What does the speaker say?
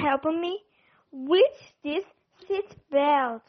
help me with this seat belt.